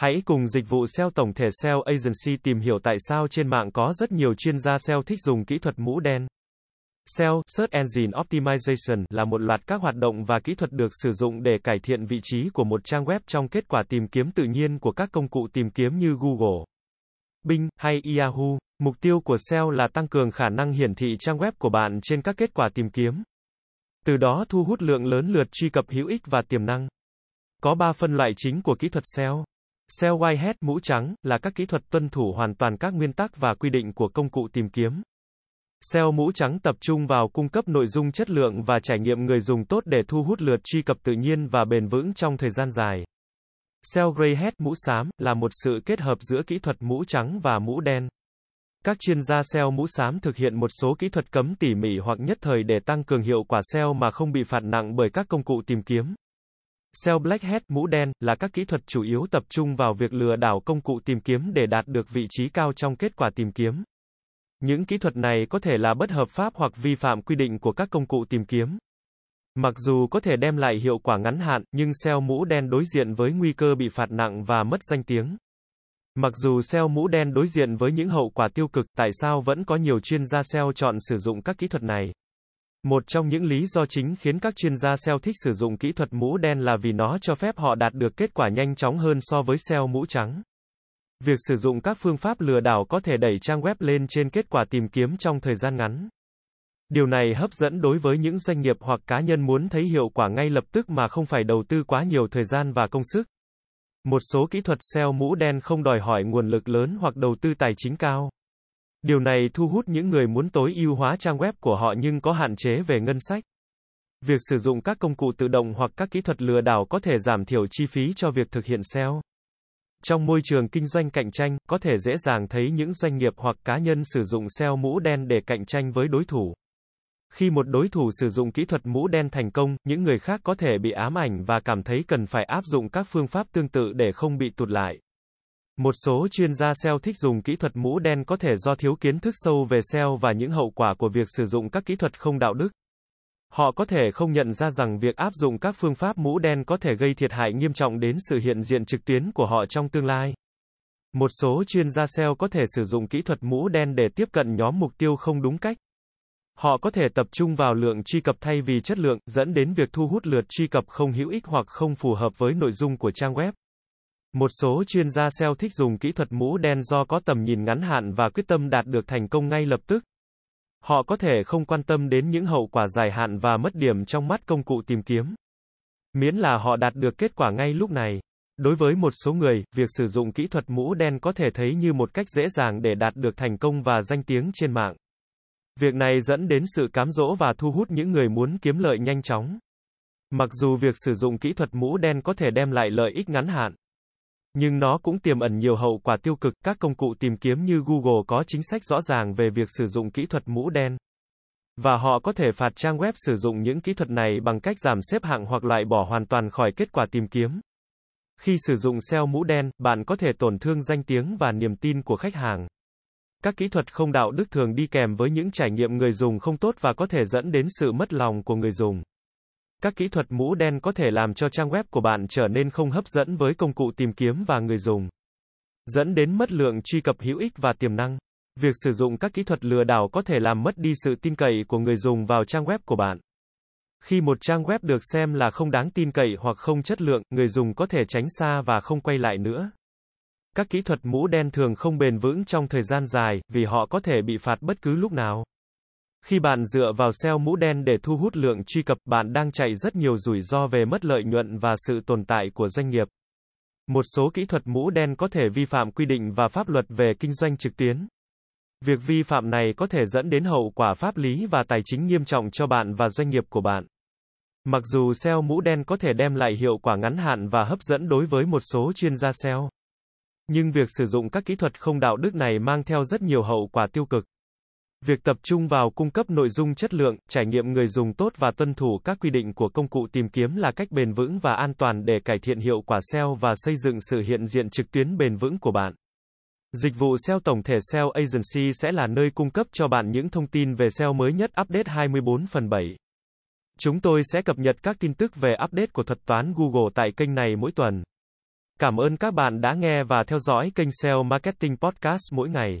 Hãy cùng dịch vụ SEO tổng thể SEO Agency tìm hiểu tại sao trên mạng có rất nhiều chuyên gia SEO thích dùng kỹ thuật mũ đen. SEO, Search Engine Optimization, là một loạt các hoạt động và kỹ thuật được sử dụng để cải thiện vị trí của một trang web trong kết quả tìm kiếm tự nhiên của các công cụ tìm kiếm như Google, Bing hay Yahoo. Mục tiêu của SEO là tăng cường khả năng hiển thị trang web của bạn trên các kết quả tìm kiếm. Từ đó thu hút lượng lớn lượt truy cập hữu ích và tiềm năng. Có 3 phân loại chính của kỹ thuật SEO. SEO Whitehead mũ trắng là các kỹ thuật tuân thủ hoàn toàn các nguyên tắc và quy định của công cụ tìm kiếm. SEO mũ trắng tập trung vào cung cấp nội dung chất lượng và trải nghiệm người dùng tốt để thu hút lượt truy cập tự nhiên và bền vững trong thời gian dài. SEO Greyhead mũ xám là một sự kết hợp giữa kỹ thuật mũ trắng và mũ đen. Các chuyên gia SEO mũ xám thực hiện một số kỹ thuật cấm tỉ mỉ hoặc nhất thời để tăng cường hiệu quả SEO mà không bị phạt nặng bởi các công cụ tìm kiếm. SEO Blackhead mũ đen là các kỹ thuật chủ yếu tập trung vào việc lừa đảo công cụ tìm kiếm để đạt được vị trí cao trong kết quả tìm kiếm. Những kỹ thuật này có thể là bất hợp pháp hoặc vi phạm quy định của các công cụ tìm kiếm. Mặc dù có thể đem lại hiệu quả ngắn hạn, nhưng SEO mũ đen đối diện với nguy cơ bị phạt nặng và mất danh tiếng. Mặc dù SEO mũ đen đối diện với những hậu quả tiêu cực, tại sao vẫn có nhiều chuyên gia SEO chọn sử dụng các kỹ thuật này? Một trong những lý do chính khiến các chuyên gia SEO thích sử dụng kỹ thuật mũ đen là vì nó cho phép họ đạt được kết quả nhanh chóng hơn so với SEO mũ trắng. Việc sử dụng các phương pháp lừa đảo có thể đẩy trang web lên trên kết quả tìm kiếm trong thời gian ngắn. Điều này hấp dẫn đối với những doanh nghiệp hoặc cá nhân muốn thấy hiệu quả ngay lập tức mà không phải đầu tư quá nhiều thời gian và công sức. Một số kỹ thuật SEO mũ đen không đòi hỏi nguồn lực lớn hoặc đầu tư tài chính cao. Điều này thu hút những người muốn tối ưu hóa trang web của họ nhưng có hạn chế về ngân sách. Việc sử dụng các công cụ tự động hoặc các kỹ thuật lừa đảo có thể giảm thiểu chi phí cho việc thực hiện SEO. Trong môi trường kinh doanh cạnh tranh, có thể dễ dàng thấy những doanh nghiệp hoặc cá nhân sử dụng SEO mũ đen để cạnh tranh với đối thủ. Khi một đối thủ sử dụng kỹ thuật mũ đen thành công, những người khác có thể bị ám ảnh và cảm thấy cần phải áp dụng các phương pháp tương tự để không bị tụt lại. Một số chuyên gia SEO thích dùng kỹ thuật mũ đen có thể do thiếu kiến thức sâu về SEO và những hậu quả của việc sử dụng các kỹ thuật không đạo đức. Họ có thể không nhận ra rằng việc áp dụng các phương pháp mũ đen có thể gây thiệt hại nghiêm trọng đến sự hiện diện trực tuyến của họ trong tương lai. Một số chuyên gia SEO có thể sử dụng kỹ thuật mũ đen để tiếp cận nhóm mục tiêu không đúng cách. Họ có thể tập trung vào lượng truy cập thay vì chất lượng, dẫn đến việc thu hút lượt truy cập không hữu ích hoặc không phù hợp với nội dung của trang web. Một số chuyên gia SEO thích dùng kỹ thuật mũ đen do có tầm nhìn ngắn hạn và quyết tâm đạt được thành công ngay lập tức. Họ có thể không quan tâm đến những hậu quả dài hạn và mất điểm trong mắt công cụ tìm kiếm. Miễn là họ đạt được kết quả ngay lúc này. Đối với một số người, việc sử dụng kỹ thuật mũ đen có thể thấy như một cách dễ dàng để đạt được thành công và danh tiếng trên mạng. Việc này dẫn đến sự cám dỗ và thu hút những người muốn kiếm lợi nhanh chóng. Mặc dù việc sử dụng kỹ thuật mũ đen có thể đem lại lợi ích ngắn hạn, nhưng nó cũng tiềm ẩn nhiều hậu quả tiêu cực. Các công cụ tìm kiếm như Google có chính sách rõ ràng về việc sử dụng kỹ thuật mũ đen. Và họ có thể phạt trang web sử dụng những kỹ thuật này bằng cách giảm xếp hạng hoặc loại bỏ hoàn toàn khỏi kết quả tìm kiếm. Khi sử dụng SEO mũ đen, bạn có thể tổn thương danh tiếng và niềm tin của khách hàng. Các kỹ thuật không đạo đức thường đi kèm với những trải nghiệm người dùng không tốt và có thể dẫn đến sự mất lòng của người dùng. Các kỹ thuật mũ đen có thể làm cho trang web của bạn trở nên không hấp dẫn với công cụ tìm kiếm và người dùng, dẫn đến mất lượng truy cập hữu ích và tiềm năng. Việc sử dụng các kỹ thuật lừa đảo có thể làm mất đi sự tin cậy của người dùng vào trang web của bạn. Khi một trang web được xem là không đáng tin cậy hoặc không chất lượng, người dùng có thể tránh xa và không quay lại nữa. Các kỹ thuật mũ đen thường không bền vững trong thời gian dài, vì họ có thể bị phạt bất cứ lúc nào. Khi bạn dựa vào SEO mũ đen để thu hút lượng truy cập, bạn đang chạy rất nhiều rủi ro về mất lợi nhuận và sự tồn tại của doanh nghiệp. Một số kỹ thuật mũ đen có thể vi phạm quy định và pháp luật về kinh doanh trực tuyến. Việc vi phạm này có thể dẫn đến hậu quả pháp lý và tài chính nghiêm trọng cho bạn và doanh nghiệp của bạn. Mặc dù SEO mũ đen có thể đem lại hiệu quả ngắn hạn và hấp dẫn đối với một số chuyên gia SEO, nhưng việc sử dụng các kỹ thuật không đạo đức này mang theo rất nhiều hậu quả tiêu cực. Việc tập trung vào cung cấp nội dung chất lượng, trải nghiệm người dùng tốt và tuân thủ các quy định của công cụ tìm kiếm là cách bền vững và an toàn để cải thiện hiệu quả SEO và xây dựng sự hiện diện trực tuyến bền vững của bạn. Dịch vụ SEO tổng thể SEO Agency sẽ là nơi cung cấp cho bạn những thông tin về SEO mới nhất update 24 phần 7. Chúng tôi sẽ cập nhật các tin tức về update của thuật toán Google tại kênh này mỗi tuần. Cảm ơn các bạn đã nghe và theo dõi kênh SEO Marketing Podcast mỗi ngày.